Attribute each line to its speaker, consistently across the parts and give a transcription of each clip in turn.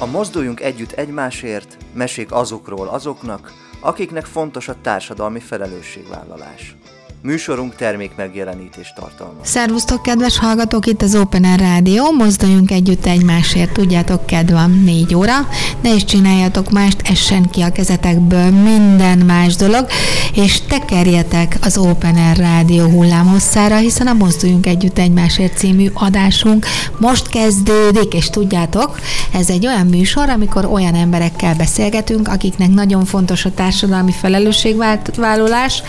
Speaker 1: A Mozduljunk Együtt Egymásért mesék azokról azoknak, akiknek fontos a társadalmi felelősségvállalás. Műsorunk termék megjelenítés tartalma.
Speaker 2: Szervusztok, kedves hallgatók, itt az Open Air Rádió, mozduljunk együtt egymásért, tudjátok, kedv van négy óra, ne is csináljatok mást, essen ki a kezetekből minden más dolog, és tekerjetek az Open Air Rádió hullámhosszára, hiszen a Mozduljunk Együtt Egymásért című adásunk most kezdődik, és tudjátok, ez egy olyan műsor, amikor olyan emberekkel beszélgetünk, akiknek nagyon fontos a társadalmi felelősségvállalás,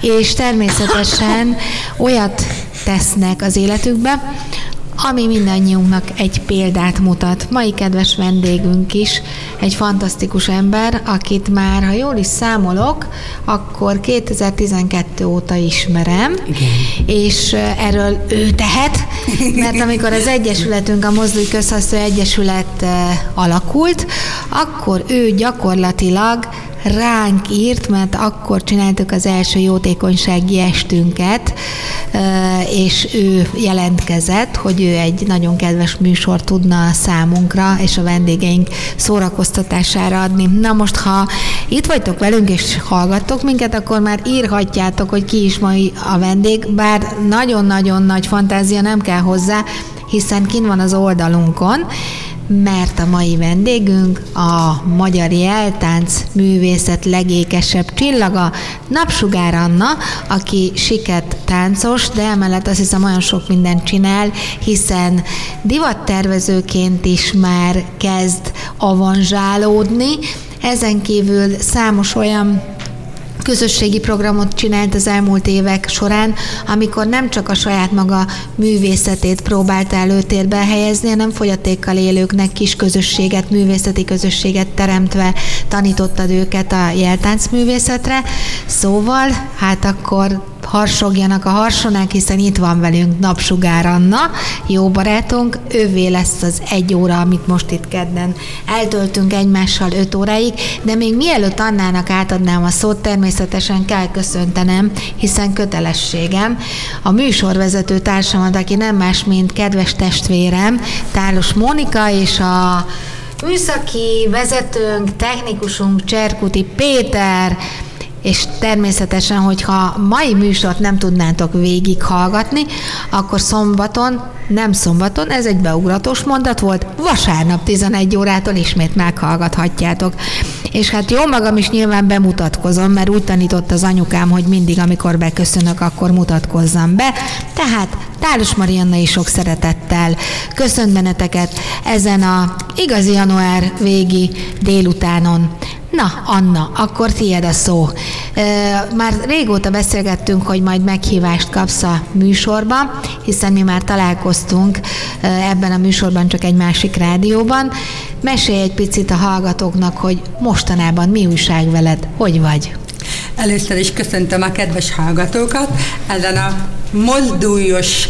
Speaker 2: és természetesen természetesen olyat tesznek az életükbe, ami mindannyiunknak egy példát mutat. Mai kedves vendégünk is egy fantasztikus ember, akit már, ha jól is számolok, akkor 2012 óta ismerem, Igen. és erről ő tehet, mert amikor az Egyesületünk, a Mozdulj Közhasznú Egyesület alakult, akkor ő gyakorlatilag ránk írt, mert akkor csináltuk az első jótékonysági estünket, és ő jelentkezett, hogy ő egy nagyon kedves műsor tudna számunkra és a vendégeink szórakoztatására adni. Na most, ha itt vagytok velünk és hallgattok minket, akkor már írhatjátok, hogy ki is mai a vendég, bár nagyon-nagyon nagy fantázia nem kell hozzá, hiszen kin van az oldalunkon, mert a mai vendégünk a magyar jeltánc művészet legékesebb csillaga, Napsugár Anna, aki siket táncos, de emellett azt hiszem olyan sok mindent csinál, hiszen divattervezőként is már kezd avanzsálódni, ezen kívül számos olyan közösségi programot csinált az elmúlt évek során, amikor nem csak a saját maga művészetét próbálta előtérbe helyezni, hanem fogyatékkal élőknek kis közösséget, művészeti közösséget teremtve tanítottad őket a jeltánc művészetre. Szóval, hát akkor harsogjanak a harsonák, hiszen itt van velünk Napsugár Anna, jó barátunk, ővé lesz az egy óra, amit most itt kedden eltöltünk egymással öt óráig, de még mielőtt Annának átadnám a szót, természetesen kell köszöntenem, hiszen kötelességem a műsorvezető társamat, aki nem más, mint kedves testvérem, Tálos Mónika és a műszaki vezetőnk, technikusunk Cserkuti Péter, és természetesen, hogyha mai műsort nem tudnátok végighallgatni, akkor szombaton, nem szombaton, ez egy beugratós mondat volt, vasárnap 11 órától ismét meghallgathatjátok. És hát jó magam is nyilván bemutatkozom, mert úgy tanított az anyukám, hogy mindig, amikor beköszönök, akkor mutatkozzam be. Tehát Tálos Marianna is sok szeretettel köszönt ezen a igazi január végi délutánon. Na, Anna, akkor tiéd a szó. Már régóta beszélgettünk, hogy majd meghívást kapsz a műsorba, hiszen mi már találkoztunk ebben a műsorban, csak egy másik rádióban. Mesélj egy picit a hallgatóknak, hogy mostanában mi újság veled, hogy vagy?
Speaker 3: Először is köszöntöm a kedves hallgatókat ezen a mozdúlyos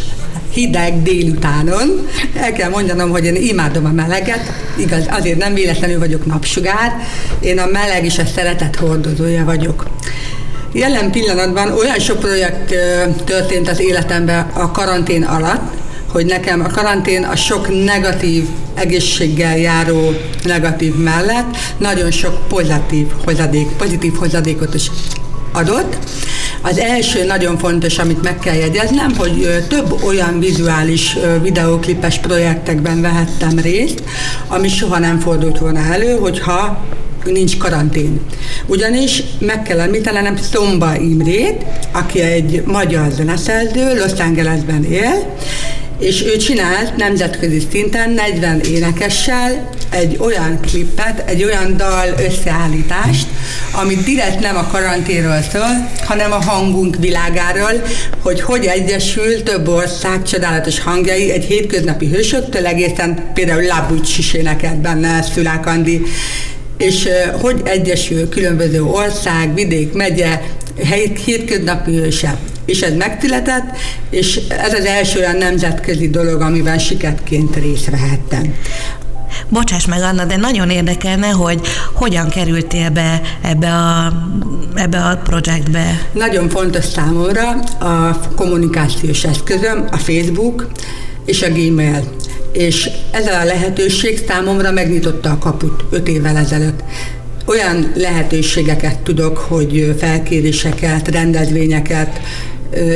Speaker 3: hideg délutánon. El kell mondanom, hogy én imádom a meleget, igaz, azért nem véletlenül vagyok napsugár, én a meleg és a szeretet hordozója vagyok. Jelen pillanatban olyan sok projekt történt az életemben a karantén alatt, hogy nekem a karantén a sok negatív egészséggel járó negatív mellett nagyon sok pozitív hozadék, pozitív hozadékot is adott. Az első nagyon fontos, amit meg kell jegyeznem, hogy több olyan vizuális videóklipes projektekben vehettem részt, ami soha nem fordult volna elő, hogyha nincs karantén. Ugyanis meg kell említenem Szomba Imrét, aki egy magyar zeneszerző, Los Angelesben él, és ő csinált nemzetközi szinten 40 énekessel egy olyan klippet, egy olyan dal összeállítást, ami direkt nem a karanténról szól, hanem a hangunk világáról, hogy hogy egyesül több ország csodálatos hangjai egy hétköznapi hősöktől egészen például Labucs is énekelt benne Szülák Andi, és hogy egyesül különböző ország, vidék, megye, hétköznapi hőse és ez megszületett, és ez az első olyan nemzetközi dolog, amiben siketként részt vehettem.
Speaker 4: Bocsáss meg, Anna, de nagyon érdekelne, hogy hogyan kerültél be ebbe a, ebbe a projektbe.
Speaker 3: Nagyon fontos számomra a kommunikációs eszközöm, a Facebook és a Gmail. és ez a lehetőség számomra megnyitotta a kaput öt évvel ezelőtt olyan lehetőségeket tudok, hogy felkéréseket, rendezvényeket,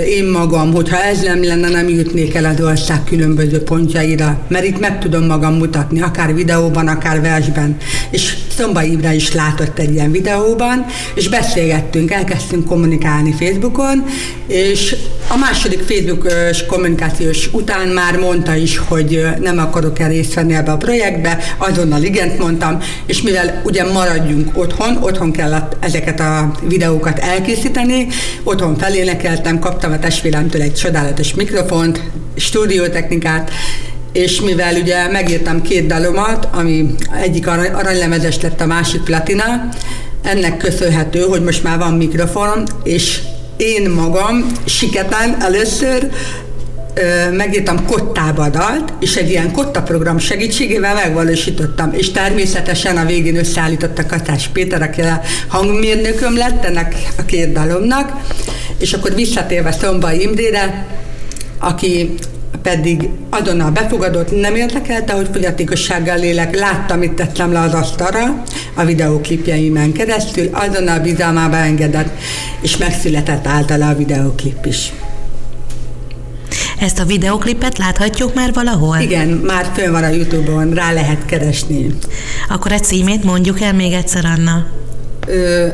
Speaker 3: én magam, hogyha ez nem lenne, nem jutnék el az ország különböző pontjaira, mert itt meg tudom magam mutatni, akár videóban, akár versben. És Szomba Imre is látott egy ilyen videóban, és beszélgettünk, elkezdtünk kommunikálni Facebookon, és a második Facebookos kommunikációs után már mondta is, hogy nem akarok el részt venni ebbe a projektbe, azonnal igent mondtam, és mivel ugye maradjunk otthon, otthon kellett ezeket a videókat elkészíteni, otthon felénekeltem, kaptam a testvéremtől egy csodálatos mikrofont, stúdiótechnikát, és mivel ugye megírtam két dalomat, ami egyik aranylemezes lett, a másik platina, ennek köszönhető, hogy most már van mikrofon, és én magam siketán először megírtam kottába dalt, és egy ilyen kotta program segítségével megvalósítottam, és természetesen a végén összeállította Katás Péter, aki a hangmérnököm lett ennek a két dalomnak, és akkor visszatérve Szomba Imrére, aki pedig azonnal befogadott, nem érdekelte, hogy fogyatékossággal lélek, láttam, mit tettem le az asztalra a videóklipjeimen keresztül, azonnal bizalmába engedett, és megszületett általa a videóklip is.
Speaker 4: Ezt a videoklipet láthatjuk már valahol?
Speaker 3: Igen, már fönn van a Youtube-on, rá lehet keresni.
Speaker 4: Akkor egy címét mondjuk el még egyszer, Anna.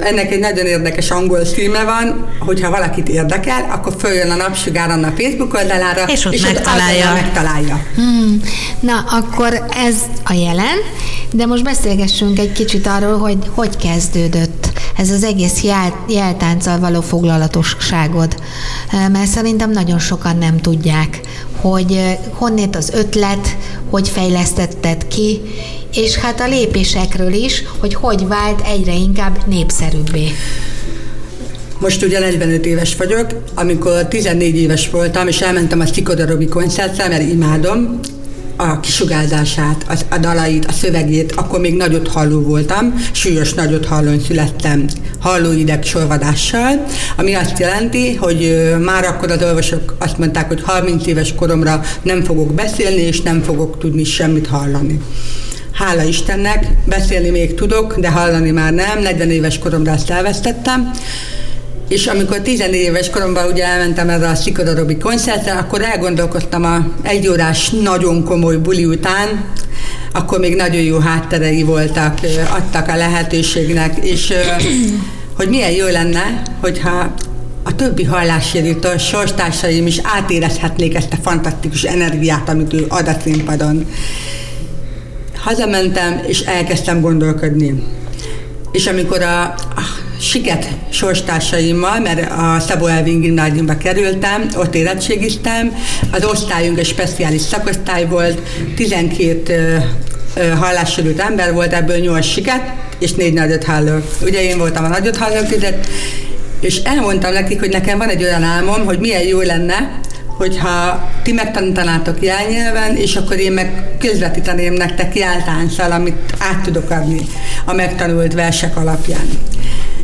Speaker 3: Ennek egy nagyon érdekes angol címe van, hogyha valakit érdekel, akkor följön a napsugáron a Facebook oldalára,
Speaker 4: és ott és megtalálja.
Speaker 3: Ott megtalálja.
Speaker 2: Hmm. Na, akkor ez a jelen, de most beszélgessünk egy kicsit arról, hogy hogy kezdődött ez az egész jel, jeltánccal való foglalatosságod. Mert szerintem nagyon sokan nem tudják, hogy honnét az ötlet, hogy fejlesztetted ki, és hát a lépésekről is, hogy hogy vált egyre inkább népszerűbbé.
Speaker 3: Most ugye 45 éves vagyok, amikor 14 éves voltam, és elmentem a Szikodarobi koncertre, mert imádom, a kisugárzását, az, a dalait, a szövegét, akkor még nagyot halló voltam, súlyos nagyot hallón születtem hallóideg sorvadással, ami azt jelenti, hogy már akkor az olvasók azt mondták, hogy 30 éves koromra nem fogok beszélni, és nem fogok tudni semmit hallani. Hála Istennek, beszélni még tudok, de hallani már nem, 40 éves koromra azt elvesztettem, és amikor 14 éves koromban ugye elmentem erre a Szikadarobi koncertre, akkor elgondolkoztam a egy órás nagyon komoly buli után, akkor még nagyon jó hátterei voltak, adtak a lehetőségnek, és hogy milyen jó lenne, hogyha a többi hallássérült sorstársaim is átérezhetnék ezt a fantasztikus energiát, amit ő ad a színpadon. Hazamentem, és elkezdtem gondolkodni. És amikor a siket sorstársaimmal, mert a Szabó Elvin gimnáziumba kerültem, ott érettségiztem, az osztályunk egy speciális szakosztály volt, 12 hallássérült ember volt, ebből 8 siket, és 4 nagyot halló. Ugye én voltam a nagyot halló között, és elmondtam nekik, hogy nekem van egy olyan álmom, hogy milyen jó lenne, hogyha ti megtanítanátok jelnyelven, és akkor én meg közvetíteném nektek jeltánszal, amit át tudok adni a megtanult versek alapján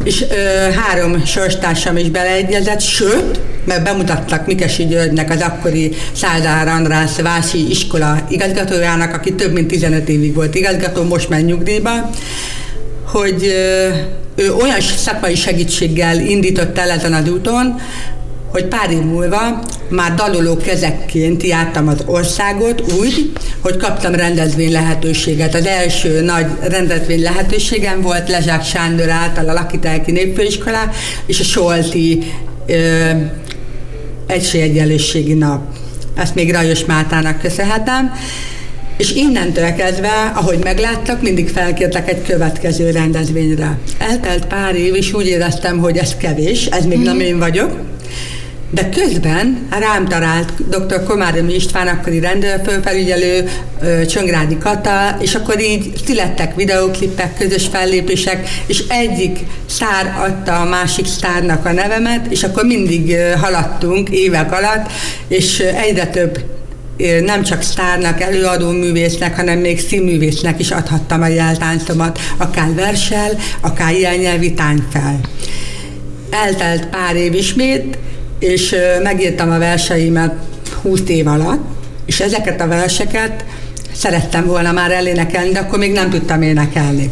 Speaker 3: és ö, három sorstársam is beleegyezett, sőt, mert bemutattak Mikesi Györgynek, az akkori Szádár András Vási iskola igazgatójának, aki több mint 15 évig volt igazgató, most megy nyugdíjba, hogy ö, ő olyan szakmai segítséggel indított el ezen az úton, hogy pár év múlva már daloló kezekként jártam az országot úgy, hogy kaptam rendezvény lehetőséget. Az első nagy rendezvény lehetőségem volt Lezsák Sándor által a Lakitelki Népfőiskolá és a Solti ö, Egységegyenlőségi Nap. Ezt még Rajos Mátának köszönhetem. És innentől kezdve, ahogy megláttak, mindig felkértek egy következő rendezvényre. Eltelt pár év, és úgy éreztem, hogy ez kevés, ez még mm. nem én vagyok, de közben rám talált dr. Komáromi István, akkori rendőrfőfelügyelő, Csöngrádi Kata, és akkor így születtek videóklipek, közös fellépések, és egyik szár adta a másik sztárnak a nevemet, és akkor mindig haladtunk évek alatt, és egyre több nem csak sztárnak, előadó művésznek, hanem még színművésznek is adhattam a jeltáncomat, akár versel, akár jelnyelvi tányfel. Eltelt pár év ismét, és megírtam a verseimet 20 év alatt, és ezeket a verseket szerettem volna már elénekelni, de akkor még nem tudtam énekelni.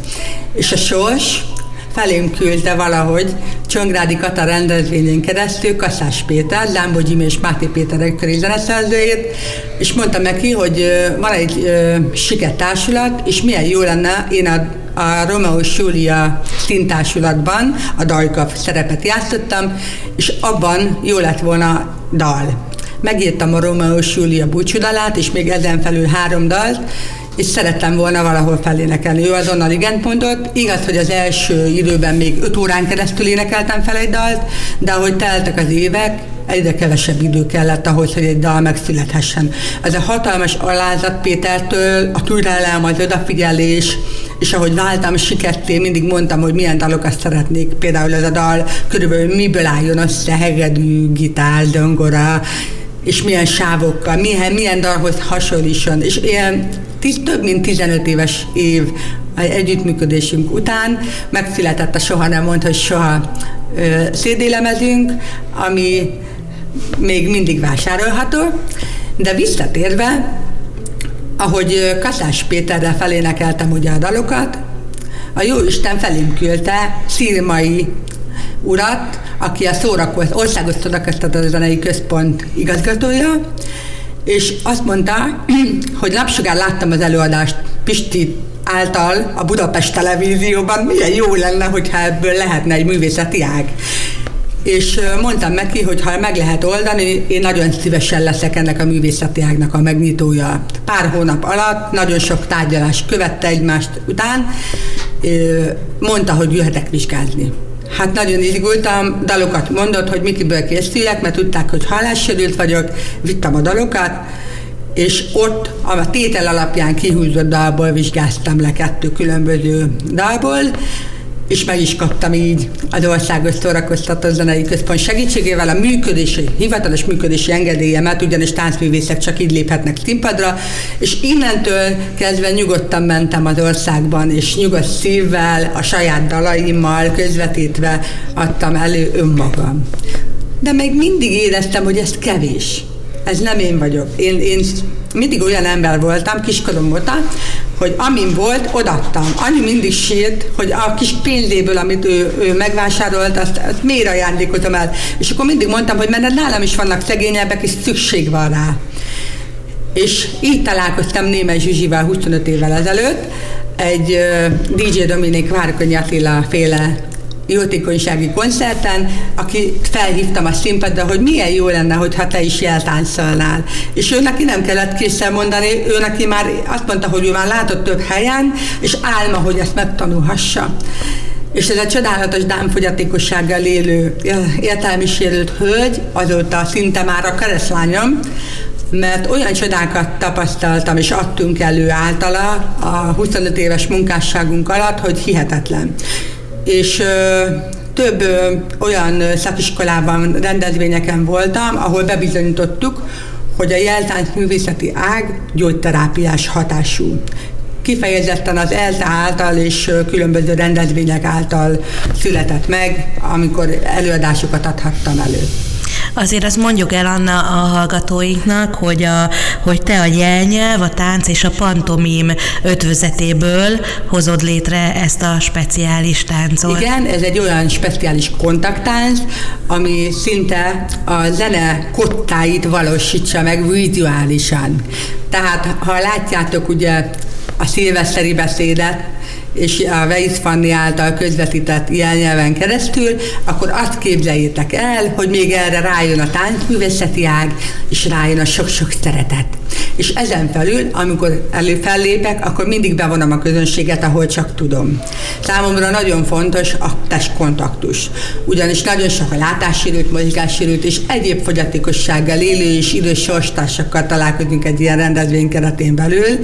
Speaker 3: És a sors felém küldte valahogy Csongrádi Kata rendezvényén keresztül Kaszás Péter, Lámbó Jimmy és Máté Péter egykori zeneszerzőjét, és mondtam neki, hogy van egy siket társulat, és milyen jó lenne, én a a Romeo Júlia szintársulatban a Dajkap szerepet játszottam, és abban jó lett volna dal. Megírtam a Romeo Júlia búcsúdalát, és még ezen felül három dalt, és szerettem volna valahol felénekelni. Ő azonnal igent mondott. Igaz, hogy az első időben még öt órán keresztül énekeltem fel egy dalt, de ahogy teltek az évek, egyre kevesebb idő kellett ahhoz, hogy egy dal megszülethessen. Ez a hatalmas alázat Pétertől, a türelem, az odafigyelés, és ahogy váltam siketté, mindig mondtam, hogy milyen dalokat szeretnék. Például ez a dal körülbelül miből álljon össze, hegedű, gitár, döngora, és milyen sávokkal, milyen, milyen dalhoz hasonlítson. És ilyen tíz, több mint 15 éves év együttműködésünk után megszületett a Soha nem mond, hogy soha CD ami még mindig vásárolható, de visszatérve, ahogy Katás Péterrel felénekeltem ugye a dalokat, a jó Isten felém küldte Szirmai urat, aki a szórakoz, országos szórakoztató zenei központ igazgatója, és azt mondta, hogy napsugár láttam az előadást Pisti által a Budapest televízióban, milyen jó lenne, hogyha ebből lehetne egy művészeti ág és mondtam neki, hogy ha meg lehet oldani, én nagyon szívesen leszek ennek a művészeti ágnak a megnyitója. Pár hónap alatt nagyon sok tárgyalás követte egymást után, mondta, hogy jöhetek vizsgázni. Hát nagyon izgultam, dalokat mondott, hogy mikiből készüljek, mert tudták, hogy hallássérült vagyok, vittem a dalokat, és ott a tétel alapján kihúzott dalból vizsgáztam le kettő különböző dalból, és meg is kaptam így az Országos Szórakoztató Zenei Központ segítségével a működési, hivatalos működési engedélyemet, ugyanis táncművészek csak így léphetnek színpadra, és innentől kezdve nyugodtan mentem az országban, és nyugodt szívvel, a saját dalaimmal közvetítve adtam elő önmagam. De még mindig éreztem, hogy ez kevés. Ez nem én vagyok. Én, én mindig olyan ember voltam, kiskorom voltam, hogy amin volt, odattam. Annyi mindig sírt, hogy a kis pénzéből, amit ő, ő megvásárolt, azt, azt miért ajándékozom el. És akkor mindig mondtam, hogy mert nálam is vannak szegényebbek, és szükség van rá. És így találkoztam Némely Zsuzsival 25 évvel ezelőtt, egy DJ Dominik Várkonyi Attila féle jótékonysági koncerten, aki felhívtam a színpadra, hogy milyen jó lenne, hogyha te is jeltáncolnál. És ő neki nem kellett készen mondani, ő neki már azt mondta, hogy ő már látott több helyen, és álma, hogy ezt megtanulhassa. És ez a csodálatos dámfogyatékossággal élő értelmi sérült hölgy, azóta szinte már a keresztlányom, mert olyan csodákat tapasztaltam és adtunk elő általa a 25 éves munkásságunk alatt, hogy hihetetlen és több olyan szakiskolában, rendezvényeken voltam, ahol bebizonyítottuk, hogy a jeltánc művészeti ág gyógyterápiás hatású. Kifejezetten az ELTA által és különböző rendezvények által született meg, amikor előadásokat adhattam elő.
Speaker 4: Azért azt mondjuk el Anna a hallgatóinknak, hogy, a, hogy te a jelnyelv, a tánc és a pantomim ötvözetéből hozod létre ezt a speciális táncot.
Speaker 3: Igen, ez egy olyan speciális kontakttánc, ami szinte a zene kottáit valósítsa meg vizuálisan. Tehát, ha látjátok ugye a szilveszteri beszédet, és a Weiss Fanni által közvetített ilyen nyelven keresztül, akkor azt képzeljétek el, hogy még erre rájön a táncművészeti ág, és rájön a sok-sok szeretet. És ezen felül, amikor előfellépek, akkor mindig bevonom a közönséget, ahol csak tudom. Számomra nagyon fontos a testkontaktus. Ugyanis nagyon sok a látássérült, mozgássérült és egyéb fogyatékossággal élő és idős sorstársakkal találkozunk egy ilyen rendezvény keretén belül,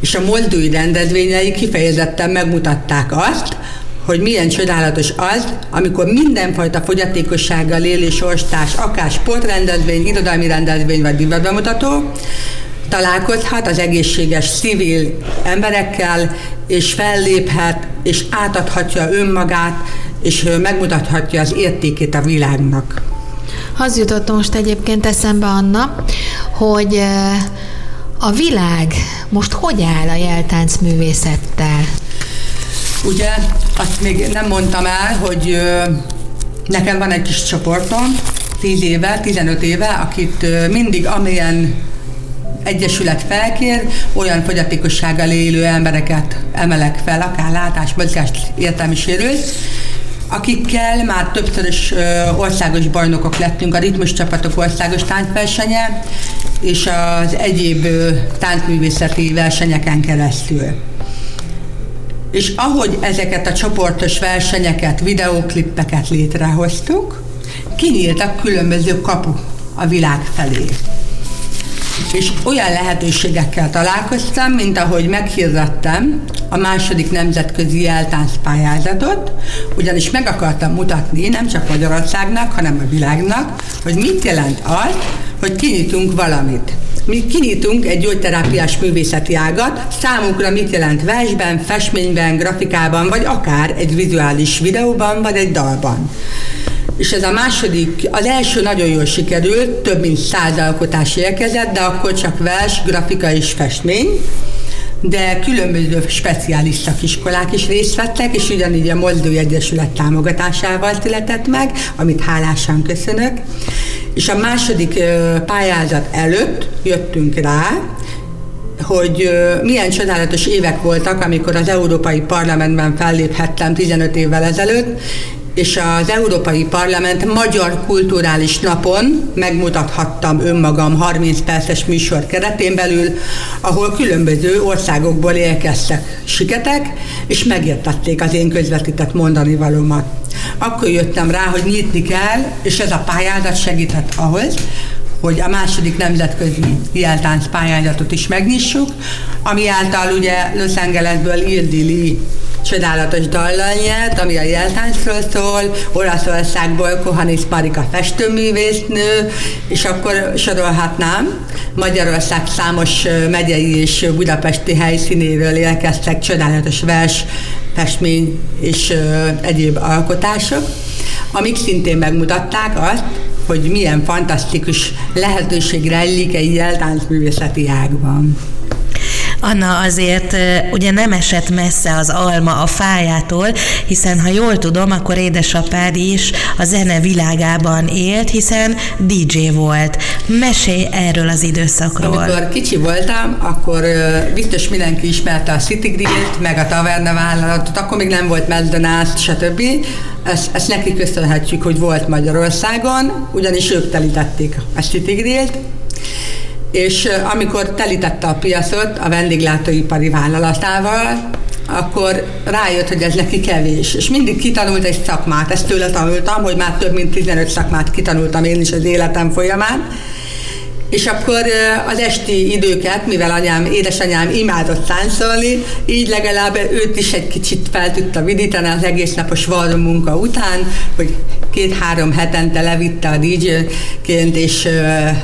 Speaker 3: és a moldói rendezvényei kifejezetten megmutatták azt, hogy milyen csodálatos az, amikor mindenfajta fogyatékossággal élő sorstárs, akár sportrendezvény, irodalmi rendezvény vagy divatbemutató, találkozhat az egészséges civil emberekkel, és felléphet, és átadhatja önmagát, és megmutathatja az értékét a világnak.
Speaker 2: Az jutott most egyébként eszembe, Anna, hogy A világ most hogy áll a jeltánc művészettel?
Speaker 3: Ugye, azt még nem mondtam el, hogy nekem van egy kis csoportom, 10 éve, 15 éve, akit mindig amilyen egyesület felkér, olyan fogyatékossággal élő embereket emelek fel, akár látás, mozgás, értelmi sérült, akikkel már többszörös országos bajnokok lettünk, a ritmus csapatok országos táncversenye, és az egyéb táncművészeti versenyeken keresztül. És ahogy ezeket a csoportos versenyeket, videóklippeket létrehoztuk, kinyíltak különböző kapuk a világ felé. És olyan lehetőségekkel találkoztam, mint ahogy meghirdettem a második nemzetközi jeltánc pályázatot, ugyanis meg akartam mutatni nem csak Magyarországnak, hanem a világnak, hogy mit jelent az, hogy kinyitunk valamit. Mi kinyitunk egy gyógyterápiás művészeti ágat, számunkra mit jelent versben, festményben, grafikában, vagy akár egy vizuális videóban, vagy egy dalban? És ez a második, az első nagyon jól sikerült, több mint száz alkotás érkezett, de akkor csak vers, grafika és festmény, de különböző speciális szakiskolák is részt vettek, és ugyanígy a Mozdói Egyesület támogatásával született meg, amit hálásan köszönök. És a második pályázat előtt jöttünk rá, hogy milyen csodálatos évek voltak, amikor az Európai Parlamentben felléphettem 15 évvel ezelőtt, és az Európai Parlament Magyar Kulturális Napon megmutathattam önmagam 30 perces műsor keretén belül, ahol különböző országokból érkeztek siketek, és megértették az én közvetített mondani valómat. Akkor jöttem rá, hogy nyitni kell, és ez a pályázat segített ahhoz, hogy a második nemzetközi jeltánc pályázatot is megnyissuk, ami által ugye Los Angelesből Ildi Lee csodálatos dallal nyert, ami a jeltáncról szól, Olaszországból Kohanis Marika festőművésznő, és akkor sorolhatnám, Magyarország számos megyei és budapesti helyszínéről érkeztek csodálatos vers, festmény és egyéb alkotások, amik szintén megmutatták azt, hogy milyen fantasztikus lehetőség rejlik egy jeltáncművészeti ágban.
Speaker 4: Anna azért ugye nem esett messze az alma a fájától, hiszen ha jól tudom, akkor édesapád is a zene világában élt, hiszen DJ volt. Mesélj erről az időszakról.
Speaker 3: Amikor kicsi voltam, akkor biztos mindenki ismerte a City Grill-t, meg a Taverna vállalatot, akkor még nem volt McDonald's, stb. Ezt, ezt neki köszönhetjük, hogy volt Magyarországon, ugyanis ők telítették a City Grill-t, és amikor telítette a piacot a vendéglátóipari vállalatával, akkor rájött, hogy ez neki kevés. És mindig kitanult egy szakmát. Ezt tőle tanultam, hogy már több mint 15 szakmát kitanultam én is az életem folyamán. És akkor az esti időket, mivel anyám, édesanyám imádott táncolni, így legalább őt is egy kicsit fel tudta vidítani az egész napos varrom munka után, hogy két-három hetente levitte a DJ-ként, és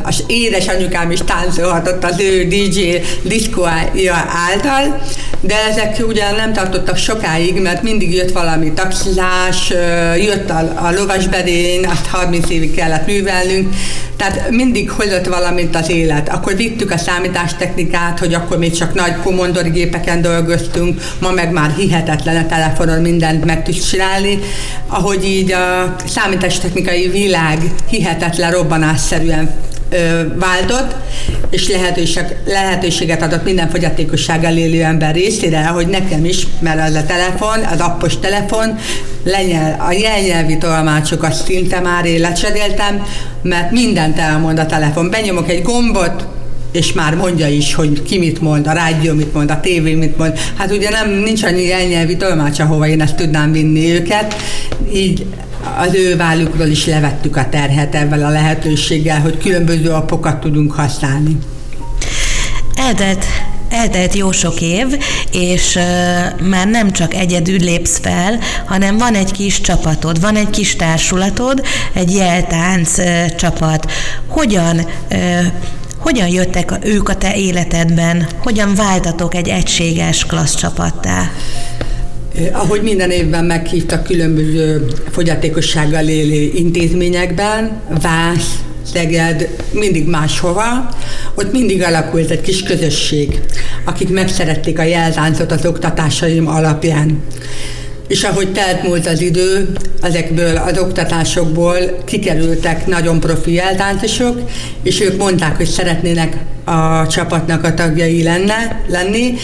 Speaker 3: az édesanyukám is táncolhatott az ő DJ diszkója által, de ezek ugyan nem tartottak sokáig, mert mindig jött valami taxizás, jött a, a lovasbedén, azt 30 évig kellett művelnünk, tehát mindig hozott valamit az élet. Akkor vittük a számítástechnikát, hogy akkor még csak nagy komondori gépeken dolgoztunk, ma meg már hihetetlen a telefonon mindent meg tudsz csinálni. Ahogy így a számítástechnikai világ hihetetlen robbanásszerűen váltott, és lehetőség, lehetőséget adott minden fogyatékossággal élő ember részére, hogy nekem is, mert az a telefon, az appos telefon, lenyel, a jelnyelvi tolmácsokat szinte már én mert mindent elmond a telefon. Benyomok egy gombot, és már mondja is, hogy ki mit mond, a rádió mit mond, a tévé mit mond. Hát ugye nem, nincs annyi elnyelvi tolmács, ahova én ezt tudnám vinni őket, így az ő vállukról is levettük a terhet ebben a lehetőséggel, hogy különböző apokat tudunk használni.
Speaker 4: Eltelt eltelt jó sok év, és uh, már nem csak egyedül lépsz fel, hanem van egy kis csapatod, van egy kis társulatod, egy jeltánc uh, csapat. Hogyan uh, hogyan jöttek ők a te életedben? Hogyan váltatok egy egységes klassz csapattá?
Speaker 3: Ahogy minden évben meghívtak különböző fogyatékossággal élő intézményekben, VÁSZ, Szeged, mindig máshova, ott mindig alakult egy kis közösség, akik megszerették a jeltáncot az oktatásaim alapján. És ahogy telt múlt az idő, ezekből az oktatásokból kikerültek nagyon profi jeltáncosok, és ők mondták, hogy szeretnének a csapatnak a tagjai lenne, lenni,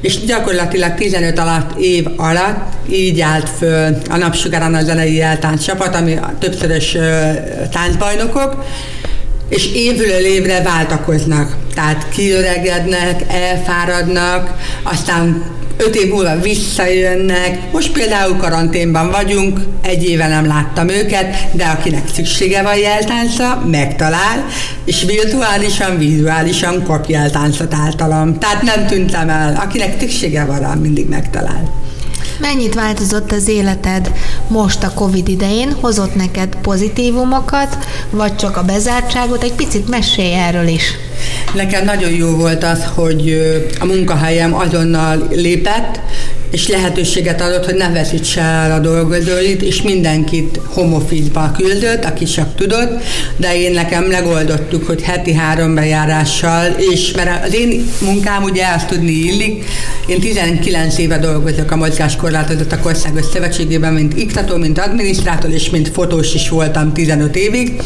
Speaker 3: és gyakorlatilag 15 alatt év alatt így állt föl a Napsugárán a zenei jeltánc csapat, ami többszörös táncbajnokok, és évről évre váltakoznak. Tehát kiöregednek, elfáradnak, aztán öt év múlva visszajönnek. Most például karanténban vagyunk, egy éve nem láttam őket, de akinek szüksége van jeltáncra, megtalál, és virtuálisan, vizuálisan kap jeltáncot általam. Tehát nem tűntem el. Akinek szüksége van mindig megtalál.
Speaker 2: Mennyit változott az életed most a Covid idején? Hozott neked pozitívumokat, vagy csak a bezártságot? Egy picit mesélj erről is.
Speaker 3: Nekem nagyon jó volt az, hogy a munkahelyem azonnal lépett, és lehetőséget adott, hogy ne veszítse el a dolgozóit, és mindenkit homofizba küldött, aki csak tudott, de én nekem megoldottuk, hogy heti három bejárással, és mert az én munkám ugye azt tudni illik, én 19 éve dolgozok a mozgáskorlátozottak országos szövetségében, mint iktató, mint adminisztrátor, és mint fotós is voltam 15 évig,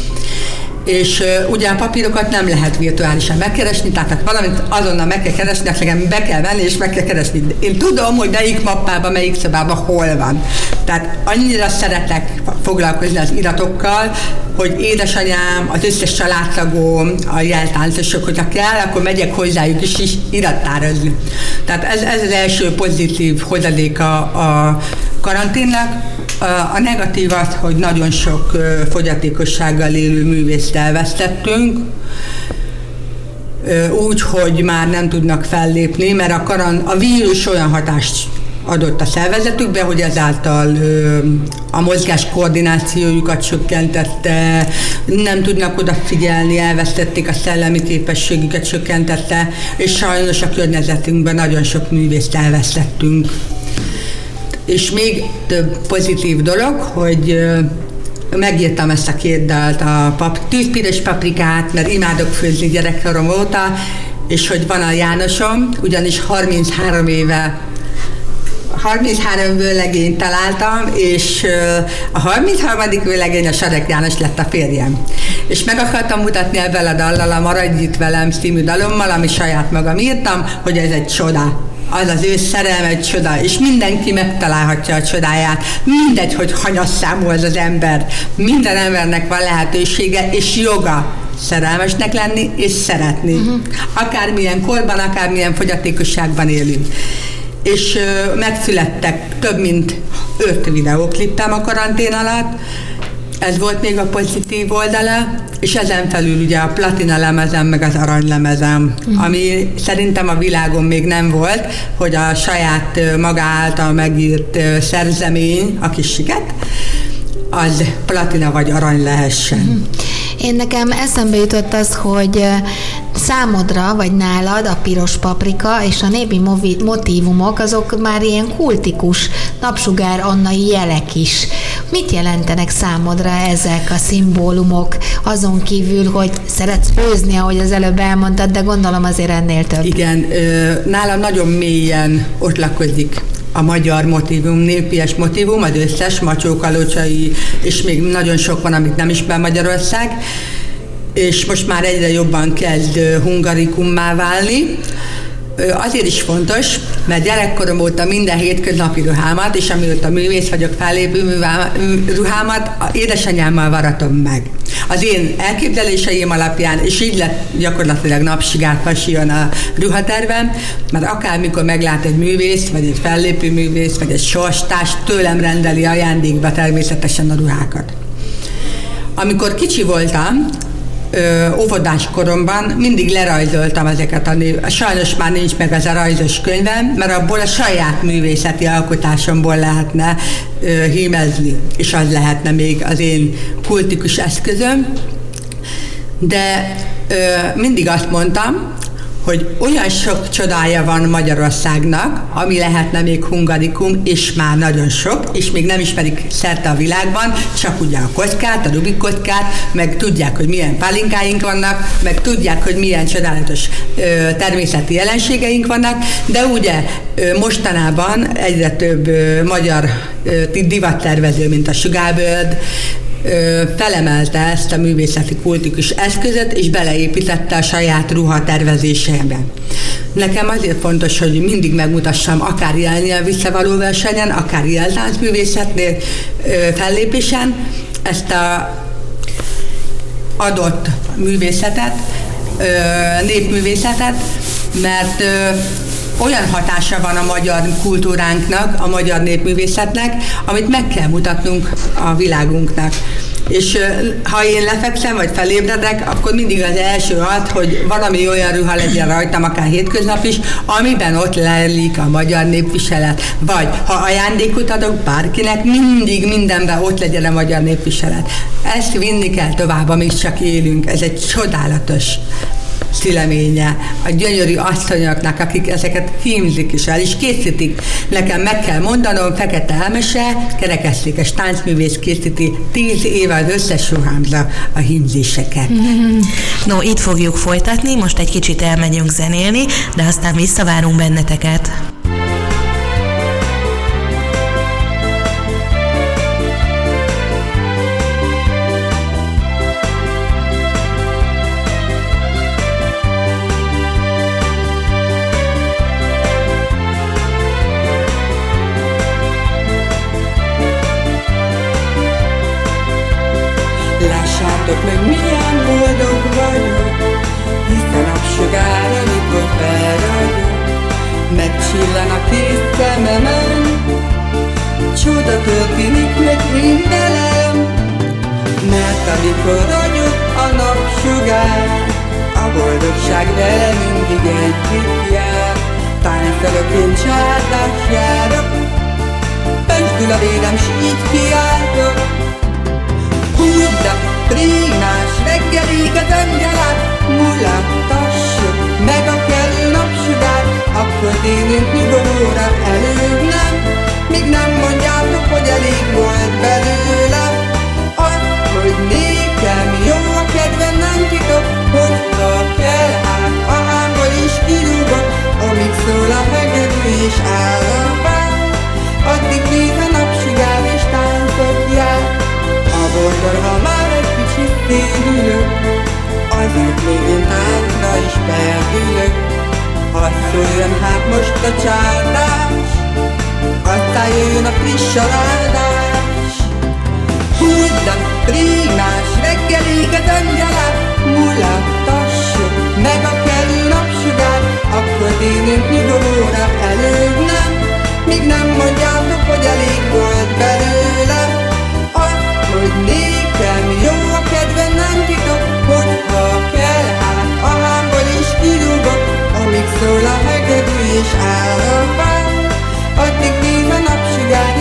Speaker 3: és a papírokat nem lehet virtuálisan megkeresni, tehát valamit azonnal meg kell keresni, nekem be kell venni, és meg kell keresni. Én tudom, hogy melyik mappában, melyik szobában hol van. Tehát annyira szeretek foglalkozni az iratokkal, hogy édesanyám, az összes családtagom, a jeltáncosok, hogyha kell, akkor megyek hozzájuk is, is irattározni. Tehát ez, ez az első pozitív hozadéka a karanténnak. A negatív az, hogy nagyon sok fogyatékossággal élő művészt elvesztettünk, úgy, hogy már nem tudnak fellépni, mert a, karan, a vírus olyan hatást adott a szervezetükbe, hogy ezáltal a mozgás koordinációjukat csökkentette, nem tudnak odafigyelni, elvesztették a szellemi képességüket, csökkentette, és sajnos a környezetünkben nagyon sok művészt elvesztettünk. És még több pozitív dolog, hogy megírtam ezt a két dalt, a pap, tűzpiros paprikát, mert imádok főzni gyerekkorom óta, és hogy van a Jánosom, ugyanis 33 éve 33 vőlegényt találtam, és a 33. vőlegény a Sarek János lett a férjem. És meg akartam mutatni ebben a dallal a Maradj itt velem című dalommal, ami saját magam írtam, hogy ez egy csoda az az ő szerelme egy csoda, és mindenki megtalálhatja a csodáját. Mindegy, hogy hanyasszámú az az ember. Minden embernek van lehetősége és joga szerelmesnek lenni és szeretni. Uh-huh. Akármilyen korban, akármilyen fogyatékosságban élünk és megszülettek több mint öt videókliptem a karantén alatt, ez volt még a pozitív oldala, és ezen felül ugye a platina lemezem, meg az aranylemezem, uh-huh. ami szerintem a világon még nem volt, hogy a saját maga által megírt szerzemény, a kis siket, az platina vagy arany lehessen. Uh-huh.
Speaker 2: Én nekem eszembe jutott az, hogy számodra, vagy nálad a piros paprika és a népi motívumok, azok már ilyen kultikus, napsugár annai jelek is. Mit jelentenek számodra ezek a szimbólumok, azon kívül, hogy szeretsz főzni, ahogy az előbb elmondtad, de gondolom azért ennél több.
Speaker 3: Igen, nálam nagyon mélyen ott lakozik a magyar motivum, népies motivum, az összes, macsókalocsai, és még nagyon sok van, amit nem ismer Magyarország, és most már egyre jobban kezd hungarikummá válni. Azért is fontos, mert gyerekkorom óta minden hétköznapi ruhámat, és amióta művész vagyok, fellépő ruhámat, édesanyámmal varatom meg. Az én elképzeléseim alapján, és így lett gyakorlatilag napsigát pasion a ruhatervem, mert akármikor meglát egy művész, vagy egy fellépő művész, vagy egy sorstás, tőlem rendeli ajándékba természetesen a ruhákat. Amikor kicsi voltam, óvodás koromban mindig lerajzoltam ezeket a név. Sajnos már nincs meg ez a rajzos könyvem, mert abból a saját művészeti alkotásomból lehetne ö, hímezni, és az lehetne még az én kultikus eszközöm. De ö, mindig azt mondtam,
Speaker 5: hogy olyan sok csodája van Magyarországnak, ami lehetne még hungarikum, és már nagyon sok, és még nem ismerik szerte a világban, csak ugye a kockát, a Rubik kockát, meg tudják, hogy milyen pálinkáink vannak, meg tudják, hogy milyen csodálatos ö, természeti jelenségeink vannak, de ugye ö, mostanában egyre több ö, magyar ö, divattervező, mint a Sugárbird, felemelte ezt a művészeti kultikus eszközet, és beleépítette a saját ruha tervezésébe. Nekem azért fontos, hogy mindig megmutassam akár ilyen visszavaló versenyen, akár ilyen művészetnél fellépésen ezt a adott művészetet, népművészetet, mert olyan hatása van a magyar kultúránknak, a magyar népművészetnek, amit meg kell mutatnunk a világunknak. És ha én lefekszem, vagy felébredek, akkor mindig az első ad, hogy valami olyan ruha legyen rajtam, akár hétköznap is, amiben ott lelik a magyar népviselet. Vagy ha ajándékot adok bárkinek, mindig mindenben ott legyen a magyar népviselet. Ezt vinni kell tovább, amíg csak élünk. Ez egy csodálatos szüleménye, a gyönyörű asszonyoknak, akik ezeket hímzik és el is készítik. Nekem meg kell mondanom, Fekete Elmese, kerekesztékes táncművész készíti, tíz éve az összes ruhámza a hímzéseket.
Speaker 4: No, itt fogjuk folytatni, most egy kicsit elmegyünk zenélni, de aztán visszavárunk benneteket.
Speaker 3: Történik meg én velem Mert amikor ragyog a napsugár A boldogság vele mindig együtt jár. Táncolok én csárdás járok Pestül a vérem, s így kiáltok. Húzza, prímás reggelig az angyalát Mulattassuk meg a kell napsugár. Akkor térünk nyugodóra előbb nem Míg nem mondjátok, hogy elég volt belőle. Azt, hogy nékem jó a kedvem nem titok Hozta kell át a hámból is kirúgok Amíg szól a hegedű és áll a fán Addig néz a napsugár és táncot jár. A boldog, szédülök Azért még én is perdülök Hadd szóljon hát most a csárdás aztán jön a friss aláldás. Húzd a prímás reggelig az angyalát, mulattassuk meg a kellő napsugár, akkor térünk nyugodóra előbb nem, míg nem mondjátok, hogy elég volt belőle. Azt, hogy nékem jó szól a hegedű és áll a fán. Addig néz a napsugár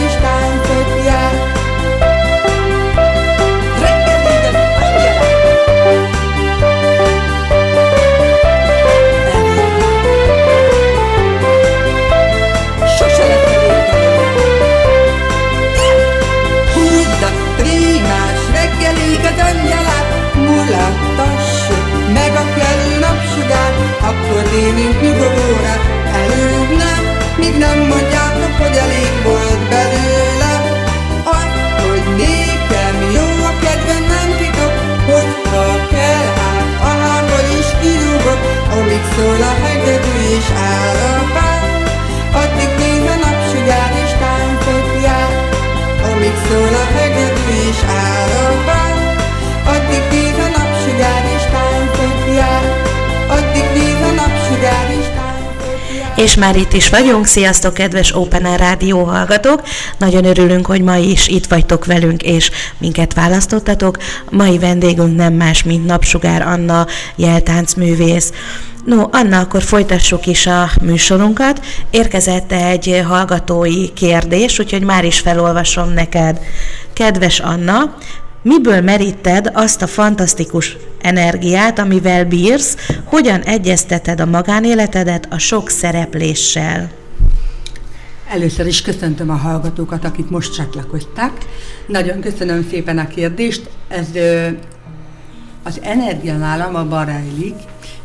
Speaker 3: És
Speaker 4: már itt is vagyunk. Sziasztok, kedves Open Air Rádió hallgatók! Nagyon örülünk, hogy ma is itt vagytok velünk, és minket választottatok. Mai vendégünk nem más, mint Napsugár Anna, jeltáncművész. No, Anna, akkor folytassuk is a műsorunkat. Érkezett egy hallgatói kérdés, úgyhogy már is felolvasom neked. Kedves Anna, Miből meríted azt a fantasztikus energiát, amivel bírsz, hogyan egyezteted a magánéletedet a sok szerepléssel?
Speaker 3: Először is köszöntöm a hallgatókat, akik most csatlakoztak. Nagyon köszönöm szépen a kérdést. Ez az energia nálam abban rejlik,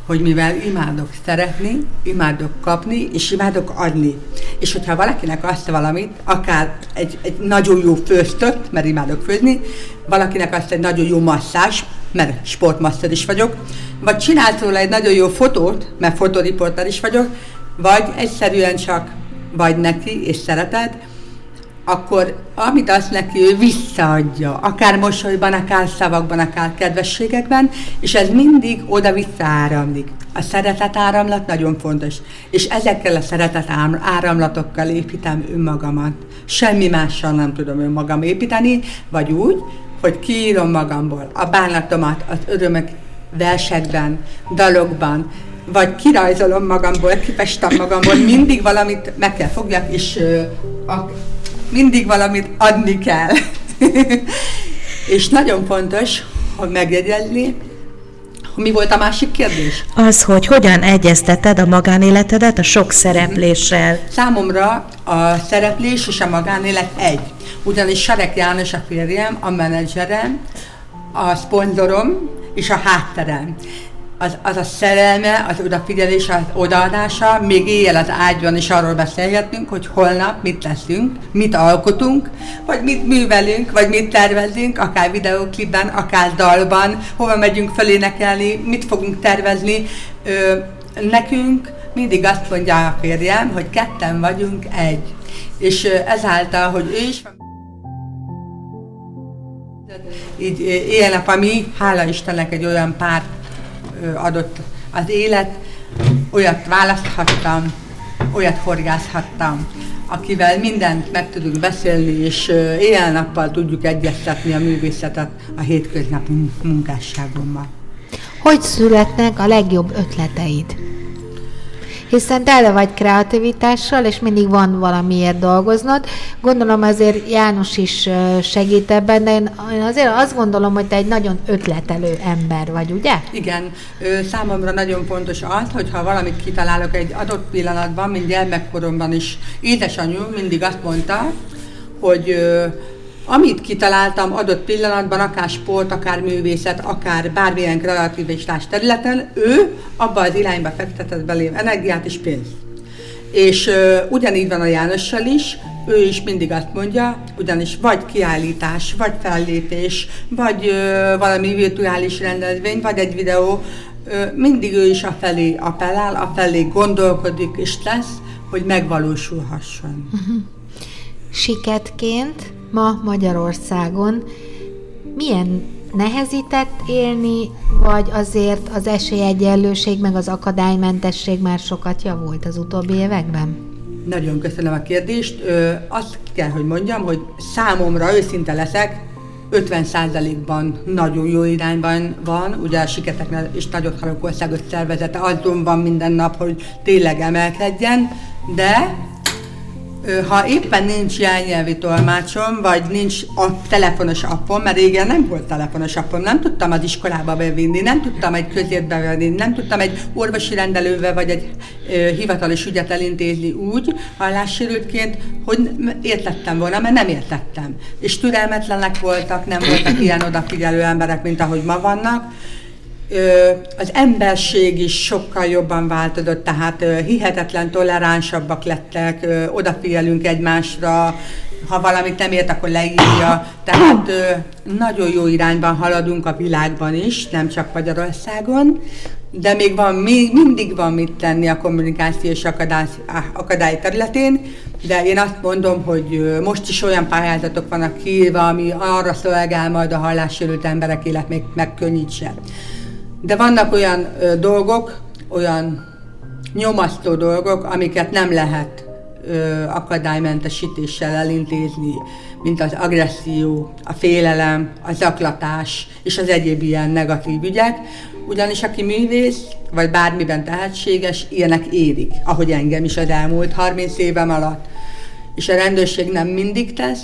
Speaker 3: hogy mivel imádok szeretni, imádok kapni, és imádok adni. És hogyha valakinek azt valamit, akár egy, egy nagyon jó főztött, mert imádok főzni, valakinek azt egy nagyon jó masszás, mert sportmasször is vagyok, vagy csinált róla egy nagyon jó fotót, mert fotóriporter is vagyok, vagy egyszerűen csak vagy neki, és szereted, akkor amit azt neki ő visszaadja, akár mosolyban, akár szavakban, akár kedvességekben, és ez mindig oda-vissza áramlik. A szeretet áramlat nagyon fontos, és ezekkel a szeretet áramlatokkal építem önmagamat. Semmi mással nem tudom önmagam építeni, vagy úgy, hogy kiírom magamból a bánatomat, az örömök versekben, dalokban, vagy kirajzolom magamból, kifestem magamból, mindig valamit meg kell fogjak, és uh, a, mindig valamit adni kell. és nagyon fontos, hogy megjegyezni, mi volt a másik kérdés?
Speaker 4: Az, hogy hogyan egyezteted a magánéletedet a sok szerepléssel.
Speaker 3: Számomra a szereplés és a magánélet egy. Ugyanis Sarek János a férjem, a menedzserem, a szponzorom és a hátterem az, az a szerelme, az odafigyelés, az odaadása, még éjjel az ágyban is arról beszélgetünk, hogy holnap mit leszünk, mit alkotunk, vagy mit művelünk, vagy mit tervezünk, akár videóklipben, akár dalban, hova megyünk fölénekelni, mit fogunk tervezni. Ö, nekünk mindig azt mondja a férjem, hogy ketten vagyunk egy. És ezáltal, hogy ő is így ilyen nap, ami, hála Istennek egy olyan párt adott az élet, olyat választhattam, olyat horgászhattam, akivel mindent meg tudunk beszélni, és éjjel-nappal tudjuk egyeztetni a művészetet a hétköznapi munkásságommal.
Speaker 2: Hogy születnek a legjobb ötleteid? Hiszen tele vagy kreativitással, és mindig van valamiért dolgoznod. Gondolom azért János is segít ebben, de én azért azt gondolom, hogy te egy nagyon ötletelő ember vagy, ugye?
Speaker 3: Igen, számomra nagyon fontos az, hogy ha valamit kitalálok egy adott pillanatban, mint gyermekkoromban is, édesanyú mindig azt mondta, hogy amit kitaláltam adott pillanatban, akár sport, akár művészet, akár bármilyen kreativitás területen, ő abba az irányba fektetett belém energiát és pénzt. És ö, ugyanígy van a Jánossal is, ő is mindig azt mondja, ugyanis vagy kiállítás, vagy fellépés, vagy ö, valami virtuális rendezvény, vagy egy videó, ö, mindig ő is a felé appellál, felé gondolkodik és tesz, hogy megvalósulhasson. Uh-huh.
Speaker 2: Siketként ma Magyarországon milyen nehezített élni, vagy azért az esélyegyenlőség meg az akadálymentesség már sokat javult az utóbbi években?
Speaker 3: Nagyon köszönöm a kérdést. Ö, azt kell, hogy mondjam, hogy számomra őszinte leszek, 50%-ban nagyon jó irányban van, ugye a Siketeknél is nagyot halok országot szervezete, azon van minden nap, hogy tényleg emelkedjen, de ha éppen nincs jelnyelvi tolmácsom, vagy nincs a telefonos appom, mert régen nem volt telefonos appom, nem tudtam az iskolába bevinni, nem tudtam egy közért bevenni, nem tudtam egy orvosi rendelővel, vagy egy ö, hivatalos ügyet elintézni úgy, hallássérültként, hogy értettem volna, mert nem értettem. És türelmetlenek voltak, nem voltak ilyen odafigyelő emberek, mint ahogy ma vannak az emberség is sokkal jobban változott, tehát hihetetlen toleránsabbak lettek, odafigyelünk egymásra, ha valamit nem ért, akkor leírja. Tehát nagyon jó irányban haladunk a világban is, nem csak Magyarországon, de még van, még mindig van mit tenni a kommunikációs akadály, akadály területén, de én azt mondom, hogy most is olyan pályázatok vannak kiírva, ami arra szolgál majd a hallássérült emberek élet még megkönnyítse. De vannak olyan ö, dolgok, olyan nyomasztó dolgok, amiket nem lehet ö, akadálymentesítéssel elintézni, mint az agresszió, a félelem, a zaklatás és az egyéb ilyen negatív ügyek. Ugyanis aki művész, vagy bármiben tehetséges, ilyenek érik, ahogy engem is az elmúlt 30 évem alatt. És a rendőrség nem mindig tesz,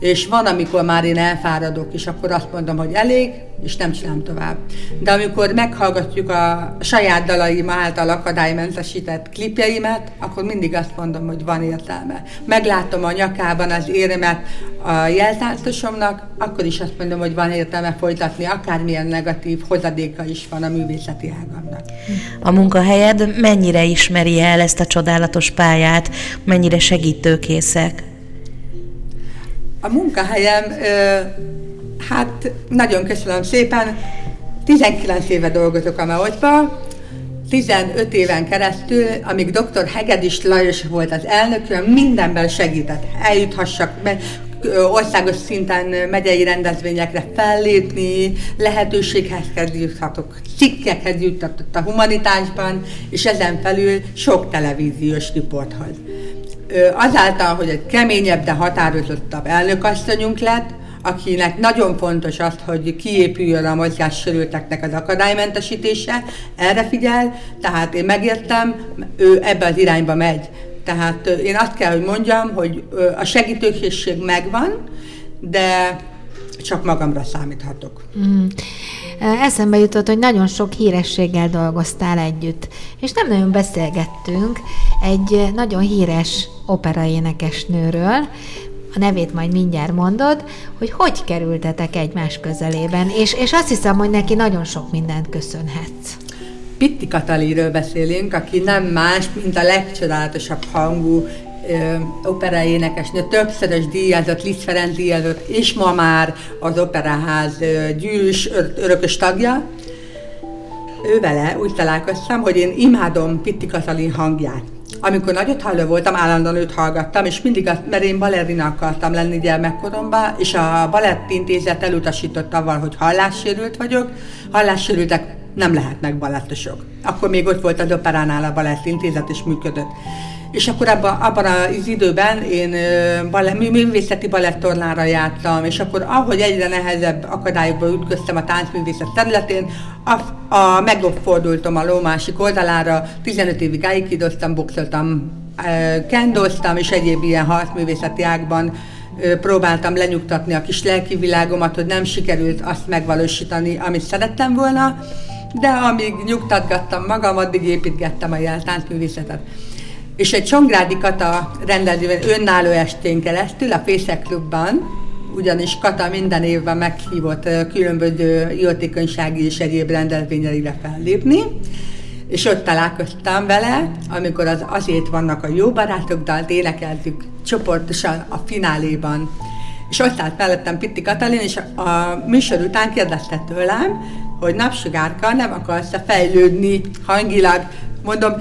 Speaker 3: és van, amikor már én elfáradok, és akkor azt mondom, hogy elég, és nem csinálom tovább. De amikor meghallgatjuk a saját dalaim által akadálymentesített klipjeimet, akkor mindig azt mondom, hogy van értelme. Meglátom a nyakában az éremet a jeltártosomnak, akkor is azt mondom, hogy van értelme folytatni, akármilyen negatív hozadéka is van a művészeti ágamnak.
Speaker 4: A munkahelyed mennyire ismeri el ezt a csodálatos pályát, mennyire segítőkészek?
Speaker 3: A munkahelyem, hát nagyon köszönöm szépen, 19 éve dolgozok a Meogyba, 15 éven keresztül, amíg dr. Hegedis Lajos volt az elnökön, mindenben segített. Eljuthassak, országos szinten megyei rendezvényekre fellépni, lehetőséghez juthatok, cikkekhez juttatott a humanitásban, és ezen felül sok televíziós riporthoz azáltal, hogy egy keményebb, de határozottabb elnökasszonyunk lett, akinek nagyon fontos az, hogy kiépüljön a mozgássérülteknek az akadálymentesítése, erre figyel, tehát én megértem, ő ebbe az irányba megy. Tehát én azt kell, hogy mondjam, hogy a segítőkészség megvan, de csak magamra számíthatok. Mm.
Speaker 2: Eszembe jutott, hogy nagyon sok hírességgel dolgoztál együtt, és nem nagyon beszélgettünk egy nagyon híres operaénekesnőről, a nevét majd mindjárt mondod, hogy hogy kerültetek egymás közelében, és, és azt hiszem, hogy neki nagyon sok mindent köszönhetsz.
Speaker 3: Pitti Kataliről beszélünk, aki nem más, mint a legcsodálatosabb hangú operaénekesnő, többszörös díjazott, Liszt Ferenc díjazott, és ma már az Operaház gyűlös örökös tagja. Ő vele úgy találkoztam, hogy én imádom Pitti Katalin hangját. Amikor nagyot halló voltam, állandóan őt hallgattam, és mindig, azt, mert én balerina akartam lenni gyermekkoromban, és a balett intézet elutasított avval, hogy hallássérült vagyok. Hallássérültek nem lehetnek balettosok. Akkor még ott volt az operánál a balett intézet, és működött. És akkor abban, abban az időben én balett, művészeti balettornára jártam, és akkor ahogy egyre nehezebb akadályokba ütköztem a táncművészet területén, a, a, megfordultam a ló másik oldalára, 15 évig áikidoztam, boxoltam, kendoztam, és egyéb ilyen harcművészeti ágban próbáltam lenyugtatni a kis lelki világomat, hogy nem sikerült azt megvalósítani, amit szerettem volna, de amíg nyugtatgattam magam, addig építgettem a jeltáncművészetet és egy Csongrádi Kata rendezőben önálló estén keresztül a Fészek Klubban, ugyanis Kata minden évben meghívott különböző jótékonysági és egyéb rendezvényeire fellépni, és ott találkoztam vele, amikor az azért vannak a jó barátok, dalt énekeltük csoportosan a fináléban. És ott állt mellettem Pitti Katalin, és a műsor után kérdezte tőlem, hogy napsugárka nem akarsz fejlődni hangilag. Mondom,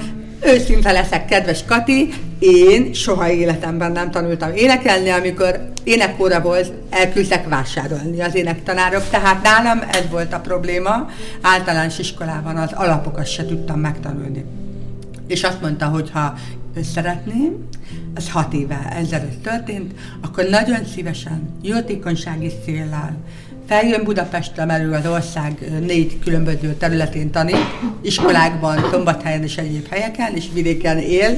Speaker 3: Őszinte leszek, kedves Kati, én soha életemben nem tanultam énekelni, amikor énekóra volt, elküldtek vásárolni az énektanárok, tehát nálam ez volt a probléma, általános iskolában az alapokat se tudtam megtanulni. És azt mondta, hogy ha szeretném, az hat éve ezelőtt történt, akkor nagyon szívesen, jótékonysági széllel, feljön Budapestre, mert ő az ország négy különböző területén tanít, iskolákban, Szombathelyen és egyéb helyeken, és vidéken él,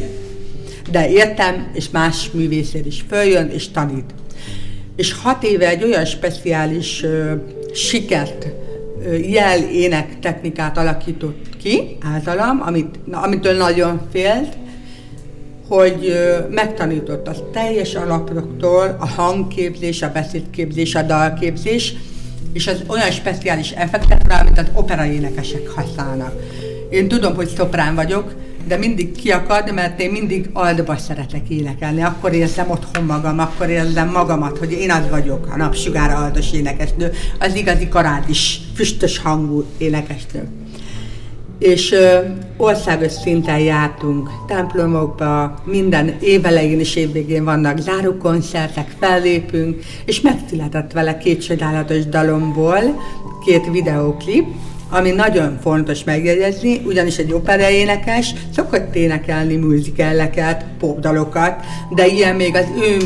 Speaker 3: de értem, és más művészér is följön és tanít. És hat éve egy olyan speciális uh, sikert, uh, jel ének technikát alakított ki általam, amit, amitől nagyon félt, hogy megtanított az teljes alapoktól a hangképzés, a beszédképzés, a dalképzés, és az olyan speciális effektekre, amit az operaénekesek használnak. Én tudom, hogy szoprán vagyok, de mindig kiakad, mert én mindig aldba szeretek énekelni. Akkor érzem otthon magam, akkor érzem magamat, hogy én az vagyok, a napsugára aldos énekesnő, az igazi karádis, füstös hangú énekesnő. És országos szinten jártunk templomokba, minden évelején és évvégén vannak zárókoncertek, fellépünk, és megszületett vele két csodálatos dalomból két videóklip, ami nagyon fontos megjegyezni, ugyanis egy operaénekes szokott énekelni műzikelleket, popdalokat, de ilyen még az ő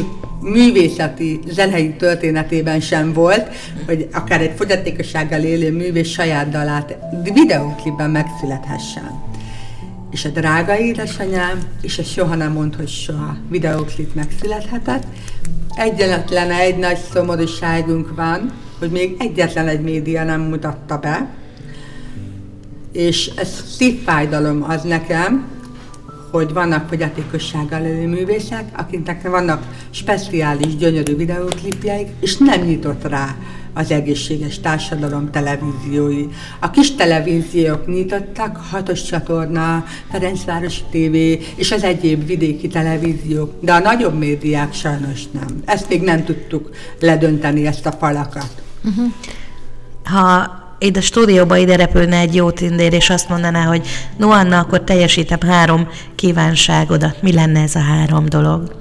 Speaker 3: művészeti, zenei történetében sem volt, hogy akár egy fogyatékossággal élő művész saját dalát videóklipben megszülethessen. És a drága édesanyám, és a soha nem mond, hogy soha videóklip megszülethetett, Egyetlen egy nagy szomorúságunk van, hogy még egyetlen egy média nem mutatta be, és ez szívfájdalom az nekem, hogy vannak fogyatékossággal élő művészek, akiknek vannak speciális, gyönyörű videóklipjeik, és nem nyitott rá az egészséges társadalom televíziói. A kis televíziók nyitottak, hatos csatorna, Ferencvárosi TV és az egyéb vidéki televíziók, de a nagyobb médiák sajnos nem. Ezt még nem tudtuk ledönteni, ezt a falakat. Uh-huh.
Speaker 4: Ha itt a stúdióba ide repülne egy jó tindér, és azt mondaná, hogy no Anna, akkor teljesítem három kívánságodat. Mi lenne ez a három dolog?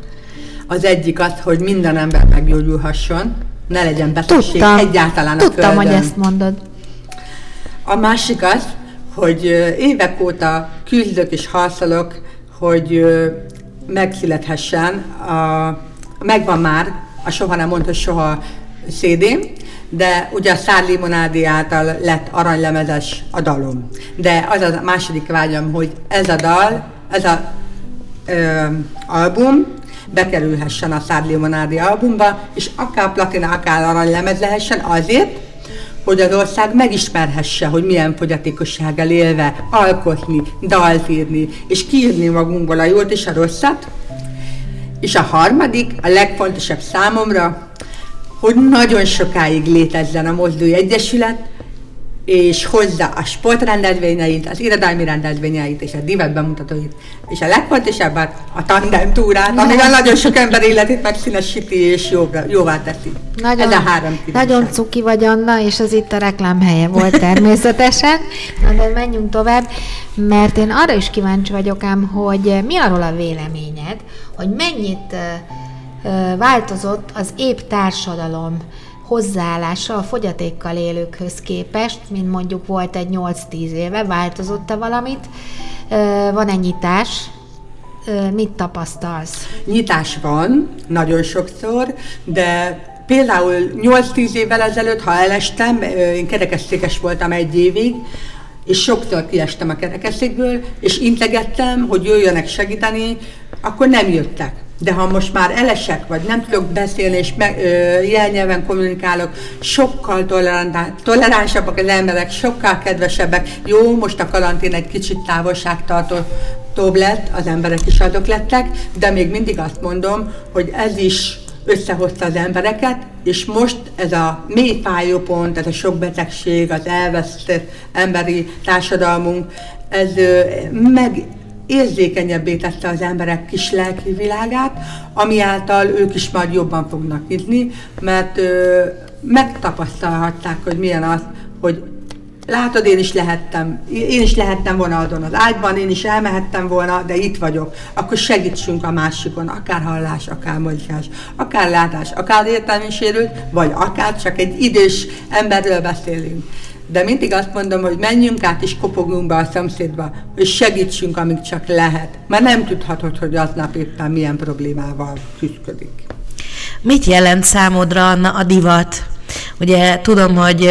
Speaker 3: Az egyik az, hogy minden ember meggyógyulhasson, ne legyen betegség Tudtam. egyáltalán
Speaker 2: a Tudtam, földön. hogy ezt mondod.
Speaker 3: A másik az, hogy évek óta küzdök és harcolok, hogy megszülethessen, a, megvan már, a soha nem mondta soha cd de ugye a Szár Limonádi által lett aranylemezes a dalom. De az a második vágyam, hogy ez a dal, ez a ö, album bekerülhessen a Szár Limonádi albumba, és akár platina, akár aranylemez lehessen azért, hogy az ország megismerhesse, hogy milyen fogyatékossággal élve alkotni, dalt írni, és kiírni magunkból a jót és a rosszat. És a harmadik, a legfontosabb számomra, hogy nagyon sokáig létezzen a Mozdulj Egyesület, és hozza a sportrendezvényeit, az irodalmi rendezvényeit és a divat bemutatóit, és a legfontosabbat a tandem túrát, amivel nagyon sok ember életét megszínesíti és jóvá, jóvá teszi. Nagyon, Ez a három
Speaker 2: Nagyon cuki vagy Anna, és az itt a reklám helye volt természetesen. Na de menjünk tovább, mert én arra is kíváncsi vagyok ám, hogy mi arról a véleményed, hogy mennyit változott az épp társadalom hozzáállása a fogyatékkal élőkhöz képest, mint mondjuk volt egy 8-10 éve, változott-e valamit? Van-e nyitás? Mit tapasztalsz?
Speaker 3: Nyitás van, nagyon sokszor, de például 8-10 évvel ezelőtt, ha elestem, én kerekesszékes voltam egy évig, és sokszor kiestem a kerekesszékből, és integettem, hogy jöjjönek segíteni, akkor nem jöttek de ha most már elesek, vagy nem tudok beszélni, és me, ö, jelnyelven kommunikálok, sokkal toleránsabbak az emberek, sokkal kedvesebbek. Jó, most a karantén egy kicsit távolságtartóbb lett, az emberek is adok lettek, de még mindig azt mondom, hogy ez is összehozta az embereket, és most ez a mély fájópont, ez a sok betegség, az elvesztett emberi társadalmunk, ez meg érzékenyebbé tette az emberek kis lelki világát, ami által ők is majd jobban fognak nyitni, mert ö, megtapasztalhatták, hogy milyen az, hogy látod, én is lehettem, én is lehettem volna adon az ágyban, én is elmehettem volna, de itt vagyok. Akkor segítsünk a másikon, akár hallás, akár mozgás, akár látás, akár értelmi sérült, vagy akár csak egy idős emberről beszélünk de mindig azt mondom, hogy menjünk át és kopogunk be a szomszédba, és segítsünk, amíg csak lehet. Mert nem tudhatod, hogy aznap éppen milyen problémával küzdik.
Speaker 4: Mit jelent számodra Anna, a divat? Ugye tudom, hogy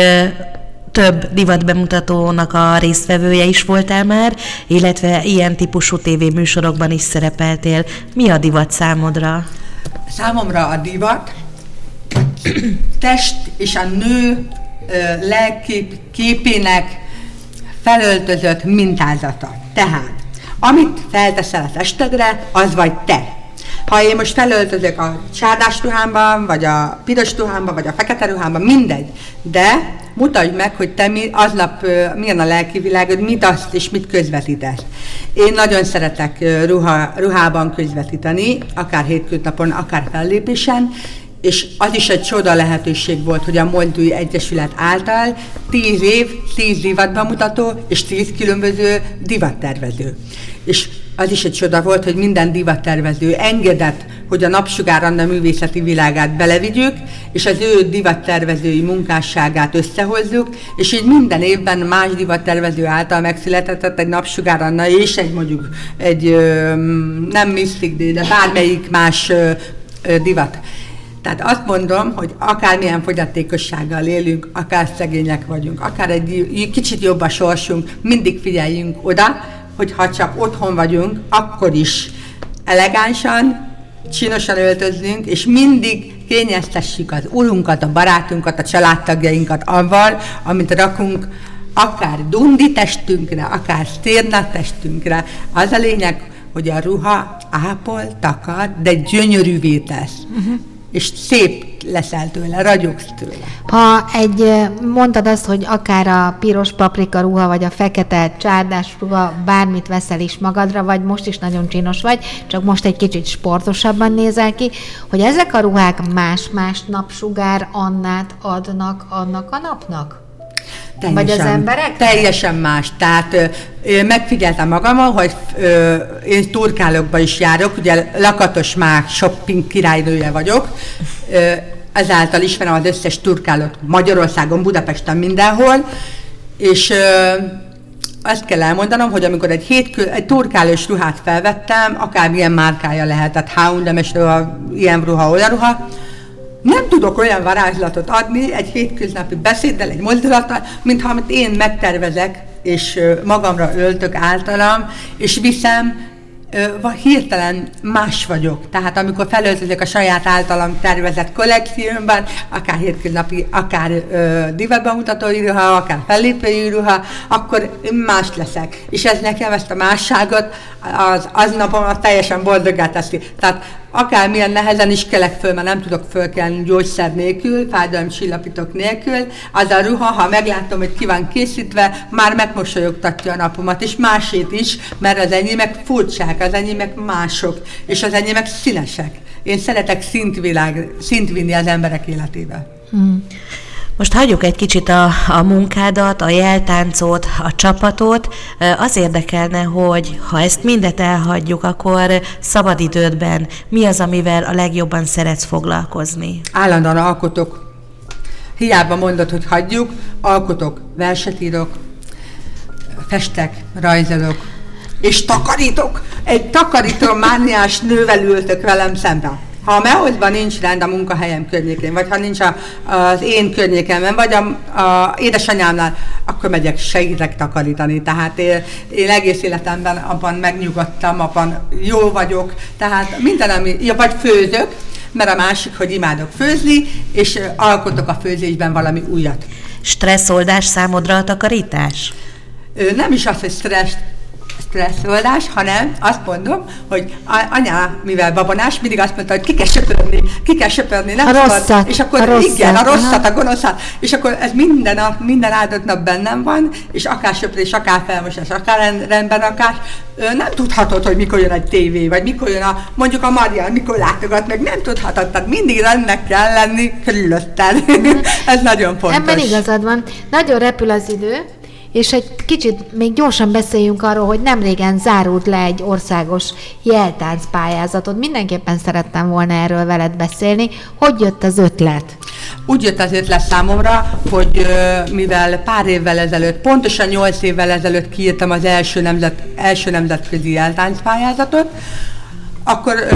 Speaker 4: több divat bemutatónak a résztvevője is voltál már, illetve ilyen típusú tévéműsorokban is szerepeltél. Mi a divat számodra?
Speaker 3: Számomra a divat test és a nő lelkép képének felöltözött mintázata. Tehát, amit felteszel a testedre, az vagy te. Ha én most felöltözök a sárdás ruhámban, vagy a piros ruhámban, vagy a fekete ruhámban, mindegy. De mutasd meg, hogy te mi, aznap milyen a lelki világod, mit azt és mit közvetítesz. Én nagyon szeretek ruha, ruhában közvetíteni, akár hétköznapon, akár fellépésen, és az is egy csoda lehetőség volt, hogy a Moldui Egyesület által 10 év, 10 divatbemutató és 10 különböző divattervező. És az is egy csoda volt, hogy minden divattervező engedett, hogy a Napsugár Anna művészeti világát belevigyük, és az ő divattervezői munkásságát összehozzuk, és így minden évben más divattervező által megszületett egy Napsugár Anna és egy mondjuk egy nem Mystic de bármelyik más divat tehát azt mondom, hogy akármilyen fogyatékossággal élünk, akár szegények vagyunk, akár egy kicsit jobb a sorsunk, mindig figyeljünk oda, hogy ha csak otthon vagyunk, akkor is elegánsan, csinosan öltözzünk, és mindig kényeztessük az urunkat, a barátunkat, a családtagjainkat avval, amit rakunk akár dundi testünkre, akár szérna testünkre. Az a lényeg, hogy a ruha ápol, takar, de gyönyörűvé tesz. Uh-huh. És szép leszel tőle, ragyogsz tőle.
Speaker 2: Ha egy, mondtad azt, hogy akár a piros paprika ruha, vagy a fekete csárdás ruha, bármit veszel is magadra, vagy most is nagyon csinos vagy, csak most egy kicsit sportosabban nézel ki, hogy ezek a ruhák más-más napsugár Annát adnak annak a napnak?
Speaker 3: Teljesen,
Speaker 2: Vagy az emberek?
Speaker 3: Teljesen más. Tehát ö, megfigyeltem magamon, hogy ö, én turkálokba is járok, ugye lakatos már shopping királynője vagyok, ö, ezáltal ismerem az összes turkálót Magyarországon, Budapesten, mindenhol, és ö, azt kell elmondanom, hogy amikor egy, hétkül, egy turkálós ruhát felvettem, akármilyen márkája lehetett, H&M-es ruha, ilyen ruha, olyan ruha, nem tudok olyan varázslatot adni egy hétköznapi beszéddel, egy mozdulattal, mintha amit én megtervezek, és magamra öltök általam, és viszem, hirtelen más vagyok. Tehát amikor felöltözök a saját általam tervezett kollekciómban, akár hétköznapi, akár ö, divatbemutatói íruha, akár fellépői íruha, akkor más leszek. És ez nekem ezt a másságot az, az napomat teljesen boldogá teszi. Tehát akármilyen nehezen is kelek föl, mert nem tudok fölkelni gyógyszer nélkül, fájdalomcsillapítók nélkül, az a ruha, ha meglátom, hogy ki van készítve, már megmosolyogtatja a napomat, és másét is, mert az enyémek furcsák, az enyémek mások, és az enyémek színesek. Én szeretek szintvilág, szintvinni az emberek életébe. Hmm.
Speaker 4: Most hagyjuk egy kicsit a, a munkádat, a jeltáncot, a csapatot. Az érdekelne, hogy ha ezt mindet elhagyjuk, akkor szabadidődben mi az, amivel a legjobban szeretsz foglalkozni?
Speaker 3: Állandóan alkotok. Hiába mondod, hogy hagyjuk, alkotok, verset írok, festek, rajzolok, és takarítok. Egy takarító mániás nővel ültök velem szemben. Ha a meholdban nincs rend a munkahelyem környékén, vagy ha nincs a, az én környékemben, vagy a, a édesanyámnál, akkor megyek, segítek takarítani. Tehát én, én egész életemben abban megnyugodtam, abban jó vagyok, tehát minden, ami, ja, vagy főzök, mert a másik, hogy imádok főzni, és alkotok a főzésben valami újat.
Speaker 4: Stresszoldás számodra a takarítás?
Speaker 3: Nem is az, hogy stressz, stresszoldás, hanem azt mondom, hogy anya, mivel babonás, mindig azt mondta, hogy ki kell söpörni, ki kell söpörni, nem
Speaker 2: a rosszat,
Speaker 3: és akkor
Speaker 2: a rosszat,
Speaker 3: igen, a rosszat, a gonoszat, és akkor ez minden nap, minden áldott nap bennem van, és akár söprés, akár felmosás, akár rendben akár, nem tudhatod, hogy mikor jön egy tévé, vagy mikor jön a, mondjuk a Marian, mikor látogat meg, nem tudhatod, tehát mindig rendnek kell lenni körülötted. Ez nagyon fontos.
Speaker 2: Ebben igazad van. Nagyon repül az idő, és egy kicsit még gyorsan beszéljünk arról, hogy nem régen zárult le egy országos jeltánc pályázatod. Mindenképpen szerettem volna erről veled beszélni. Hogy jött az ötlet?
Speaker 3: Úgy jött az ötlet számomra, hogy mivel pár évvel ezelőtt, pontosan nyolc évvel ezelőtt kiírtam az első, nemzet, első nemzetközi pályázatot, akkor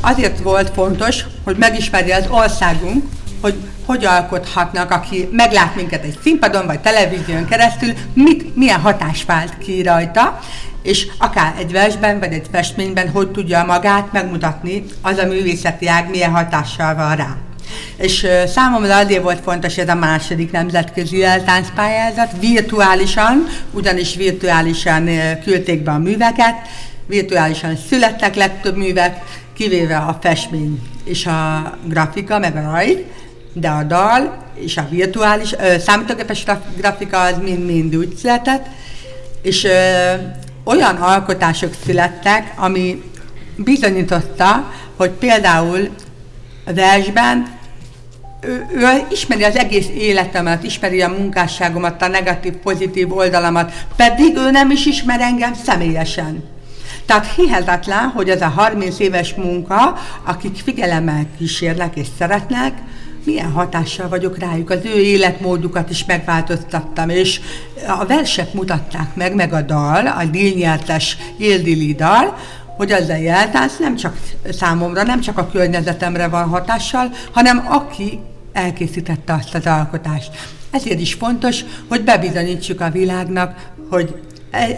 Speaker 3: azért volt fontos, hogy megismerje az országunk, hogy hogy alkothatnak, aki meglát minket egy színpadon vagy televízión keresztül, mit, milyen hatás vált ki rajta, és akár egy versben vagy egy festményben hogy tudja magát megmutatni, az a művészeti ág milyen hatással van rá. És számomra azért volt fontos ez a második nemzetközi eltáncpályázat, virtuálisan, ugyanis virtuálisan küldték be a műveket, virtuálisan születtek legtöbb művek, kivéve a festmény és a grafika, meg a rajz, de a dal és a virtuális, ö, számítógépes grafika az mind-mind úgy született, és ö, olyan alkotások születtek, ami bizonyította, hogy például a versben ő, ő ismeri az egész életemet, ismeri a munkásságomat, a negatív, pozitív oldalamat, pedig ő nem is ismer engem személyesen. Tehát hihetetlen, hogy ez a 30 éves munka, akik figyelemmel kísérnek és szeretnek, milyen hatással vagyok rájuk, az ő életmódjukat is megváltoztattam, és a versek mutatták meg, meg a dal, a díjnyertes Éldili dal, hogy az a jeltánc nem csak számomra, nem csak a környezetemre van hatással, hanem aki elkészítette azt az alkotást. Ezért is fontos, hogy bebizonyítsuk a világnak, hogy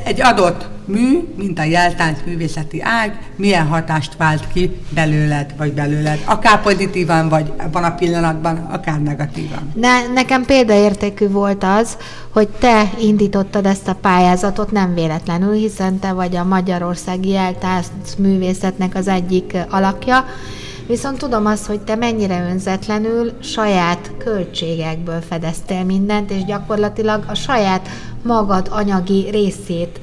Speaker 3: egy adott mű, mint a jeltánc művészeti ág, milyen hatást vált ki belőled, vagy belőled. Akár pozitívan, vagy van a pillanatban, akár negatívan.
Speaker 2: Ne, nekem példaértékű volt az, hogy te indítottad ezt a pályázatot nem véletlenül, hiszen te vagy a Magyarországi Jeltánc művészetnek az egyik alakja, Viszont tudom azt, hogy te mennyire önzetlenül saját költségekből fedeztél mindent, és gyakorlatilag a saját magad anyagi részét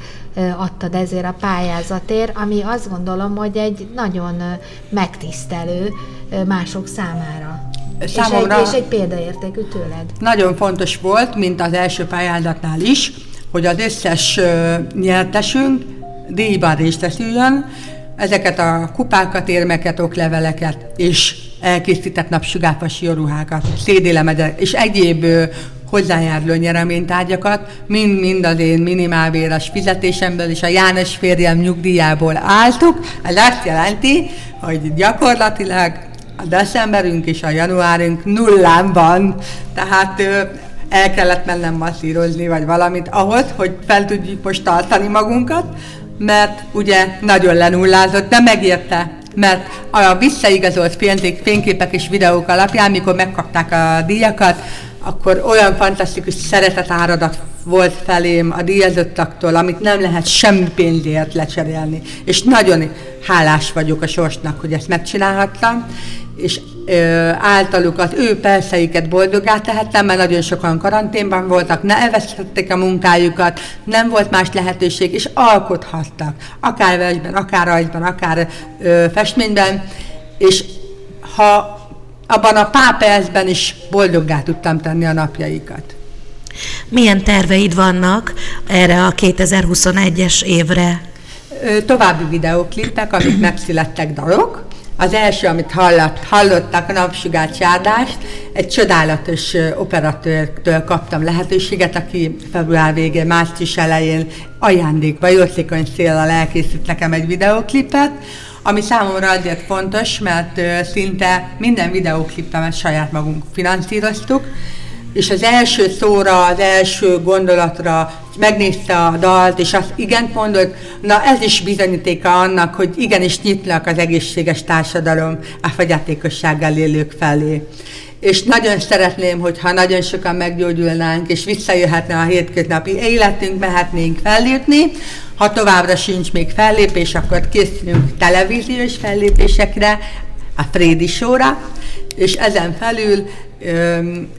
Speaker 2: adtad ezért a pályázatért, ami azt gondolom, hogy egy nagyon megtisztelő mások számára. Számomra és egy, és egy példaértékű tőled.
Speaker 3: Nagyon fontos volt, mint az első pályázatnál is, hogy az összes nyertesünk díjban részesüljön, ezeket a kupákat, érmeket, okleveleket és elkészített napsugárfasi ruhákat, szédélemedet és egyéb hozzájáruló nyereménytárgyakat, mind-mind az én minimálbéres fizetésemből és a János férjem nyugdíjából álltuk. Ez azt jelenti, hogy gyakorlatilag a decemberünk és a januárunk nullán van, tehát el kellett mennem masszírozni, vagy valamit ahhoz, hogy fel tudjuk most tartani magunkat, mert ugye nagyon lenullázott, de megérte, mert a visszaigazolt fényképek és videók alapján, mikor megkapták a díjakat, akkor olyan fantasztikus szeretetáradat volt felém a díjazottaktól, amit nem lehet semmi pénzért lecserélni. És nagyon hálás vagyok a sorsnak, hogy ezt megcsinálhattam, és ö, általuk az ő perceiket boldogá tehettem, mert nagyon sokan karanténban voltak, ne elvesztették a munkájukat, nem volt más lehetőség, és alkothattak, akár versben, akár rajzban, akár ö, festményben, és ha abban a pár percben is boldoggá tudtam tenni a napjaikat.
Speaker 4: Milyen terveid vannak erre a 2021-es évre?
Speaker 3: További videóklipek, amik megszülettek dalok, az első, amit hallott, hallottak, a napsugár csárdást, egy csodálatos operatőrtől kaptam lehetőséget, aki február végén, március elején ajándékba, jótékony széllal elkészít nekem egy videoklipet, ami számomra azért fontos, mert szinte minden videoklipemet saját magunk finanszíroztuk, és az első szóra, az első gondolatra megnézte a dalt, és azt igen mondott, na ez is bizonyítéka annak, hogy igenis nyitnak az egészséges társadalom a fogyatékossággal élők felé. És nagyon szeretném, hogyha nagyon sokan meggyógyulnánk, és visszajöhetne a hétköznapi életünk, mehetnénk fellépni. Ha továbbra sincs még fellépés, akkor készülünk televíziós fellépésekre, a Frédi Sóra, és ezen felül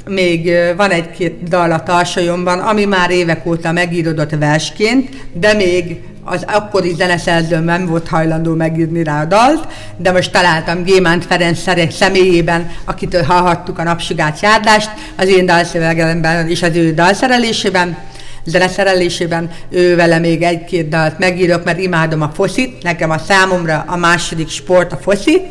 Speaker 3: még van egy-két dal a tarsajomban, ami már évek óta megírodott versként, de még az akkori zeneszerzőm nem volt hajlandó megírni rá a dalt, de most találtam Gémánt Ferenc személyében, akitől hallhattuk a napsugát járdást, az én dalszövegelemben és az ő dalszerelésében, zeneszerelésében, ő vele még egy-két dalt megírok, mert imádom a foszit, nekem a számomra a második sport a foszit,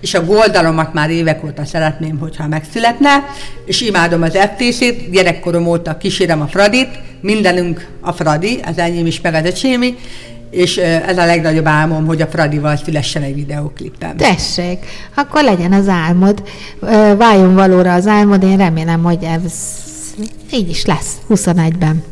Speaker 3: és a goldalomat már évek óta szeretném, hogyha megszületne, és imádom az FTC-t, gyerekkorom óta kísérem a Fradit, mindenünk a Fradi, az enyém is, meg az öcsémi, és ez a legnagyobb álmom, hogy a Fradival szülessen egy videóklipem.
Speaker 2: Tessék, akkor legyen az álmod, váljon valóra az álmod, én remélem, hogy ez így is lesz 21-ben.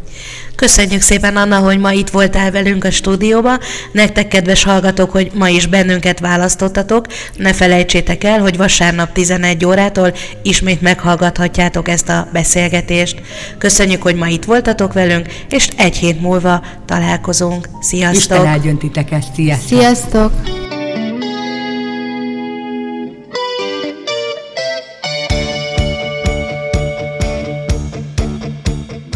Speaker 4: Köszönjük szépen, Anna, hogy ma itt voltál velünk a stúdióba. Nektek, kedves hallgatók, hogy ma is bennünket választottatok. Ne felejtsétek el, hogy vasárnap 11 órától ismét meghallgathatjátok ezt a beszélgetést. Köszönjük, hogy ma itt voltatok velünk, és egy hét múlva találkozunk. Sziasztok!
Speaker 3: Isten áldjon titeket.
Speaker 2: Sziasztok! Sziasztok!